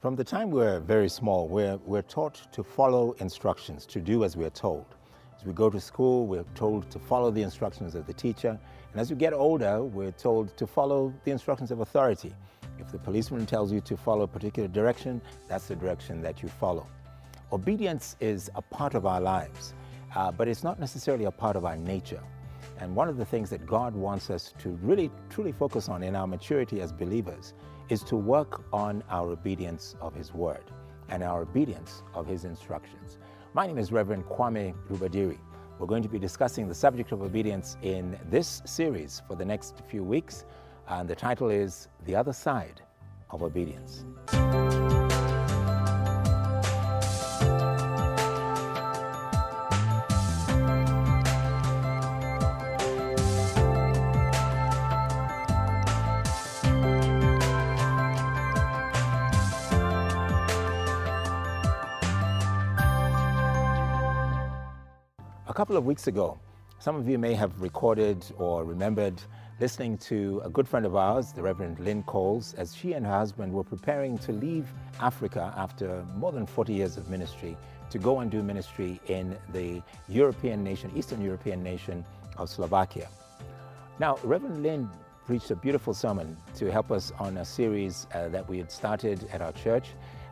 From the time we're very small, we're, we're taught to follow instructions, to do as we're told. As we go to school, we're told to follow the instructions of the teacher. And as we get older, we're told to follow the instructions of authority. If the policeman tells you to follow a particular direction, that's the direction that you follow. Obedience is a part of our lives, uh, but it's not necessarily a part of our nature. And one of the things that God wants us to really, truly focus on in our maturity as believers is to work on our obedience of His Word and our obedience of His instructions. My name is Reverend Kwame Rubadiri. We're going to be discussing the subject of obedience in this series for the next few weeks, and the title is The Other Side of Obedience. Couple of weeks ago, some of you may have recorded or remembered listening to a good friend of ours, the Reverend Lynn Coles, as she and her husband were preparing to leave Africa after more than 40 years of ministry to go and do ministry in the European nation, Eastern European nation of Slovakia. Now, Reverend Lynn preached a beautiful sermon to help us on a series uh, that we had started at our church.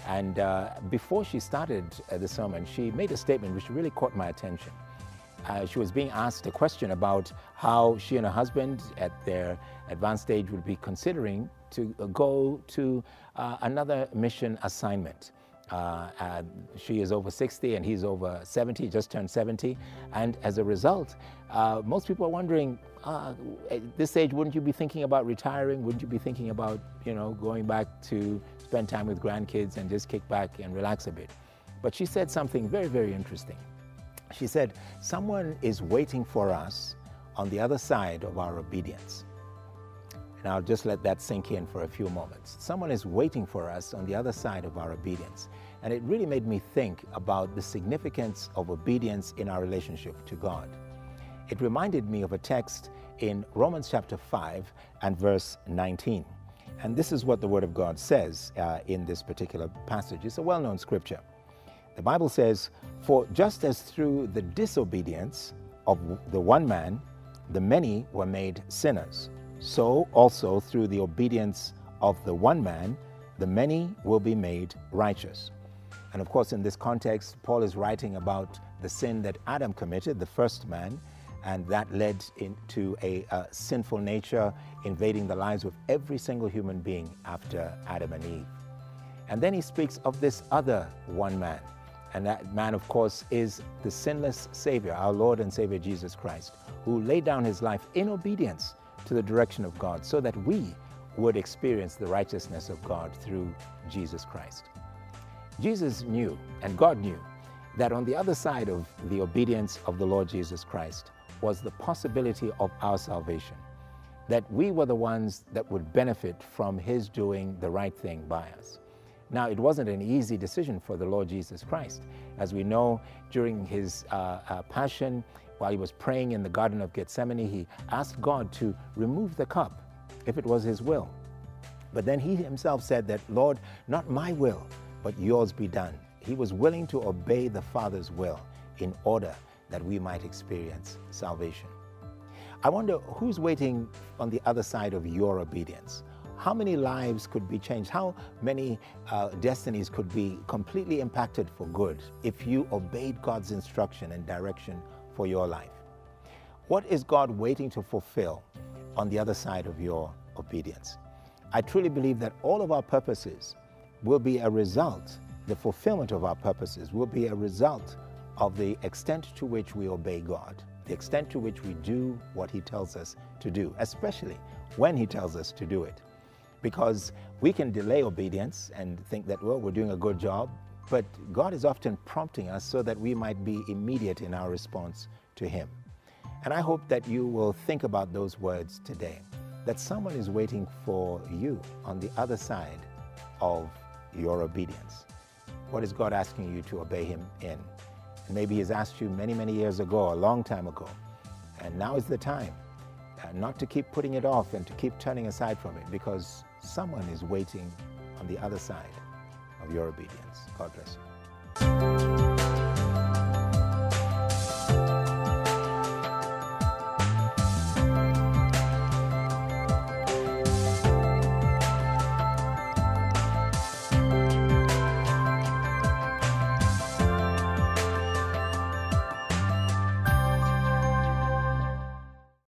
And uh, before she started uh, the sermon, she made a statement which really caught my attention uh, she was being asked a question about how she and her husband at their advanced stage would be considering to go to uh, another mission assignment. Uh, uh she is over 60 and he's over 70, just turned 70. And as a result, uh, most people are wondering, uh, at this age, wouldn't you be thinking about retiring? Wouldn't you be thinking about, you know, going back to spend time with grandkids and just kick back and relax a bit? But she said something very, very interesting. She said, Someone is waiting for us on the other side of our obedience. And I'll just let that sink in for a few moments. Someone is waiting for us on the other side of our obedience. And it really made me think about the significance of obedience in our relationship to God. It reminded me of a text in Romans chapter 5 and verse 19. And this is what the Word of God says uh, in this particular passage. It's a well known scripture. The Bible says, For just as through the disobedience of the one man, the many were made sinners, so also through the obedience of the one man, the many will be made righteous. And of course, in this context, Paul is writing about the sin that Adam committed, the first man, and that led into a, a, sinful nature invading the lives of every single human being after Adam and Eve. And then he speaks of this other one man, and that man, of course, is the sinless Savior, our Lord and Savior Jesus Christ, who laid down his life in obedience to the direction of God so that we would experience the righteousness of God through Jesus Christ. Jesus knew, and God knew, that on the other side of the obedience of the Lord Jesus Christ was the possibility of our salvation, that we were the ones that would benefit from His doing the right thing by us. Now, it wasn't an easy decision for the Lord Jesus Christ. As we know, during his uh, uh, passion, while he was praying in the Garden of Gethsemane, he asked God to remove the cup if it was his will. But then he himself said that, Lord, not my will, but yours be done. He was willing to obey the Father's will in order that we might experience salvation. I wonder who's waiting on the other side of your obedience? How many lives could be changed? How many uh, destinies could be completely impacted for good if you obeyed God's instruction and direction for your life? What is God waiting to fulfill on the other side of your obedience? I truly believe that all of our purposes will be a result, the fulfillment of our purposes will be a result of the extent to which we obey God, the extent to which we do what He tells us to do, especially when He tells us to do it because we can delay obedience and think that, well, we're doing a good job, but God is often prompting us so that we might be immediate in our response to Him. And I hope that you will think about those words today that someone is waiting for you on the other side of your obedience. What is God asking you to obey Him in? And maybe He's asked you many, many years ago, a long time ago. And now is the time not to keep putting it off and to keep turning aside from it because someone is waiting on the other side of your obedience. God bless you.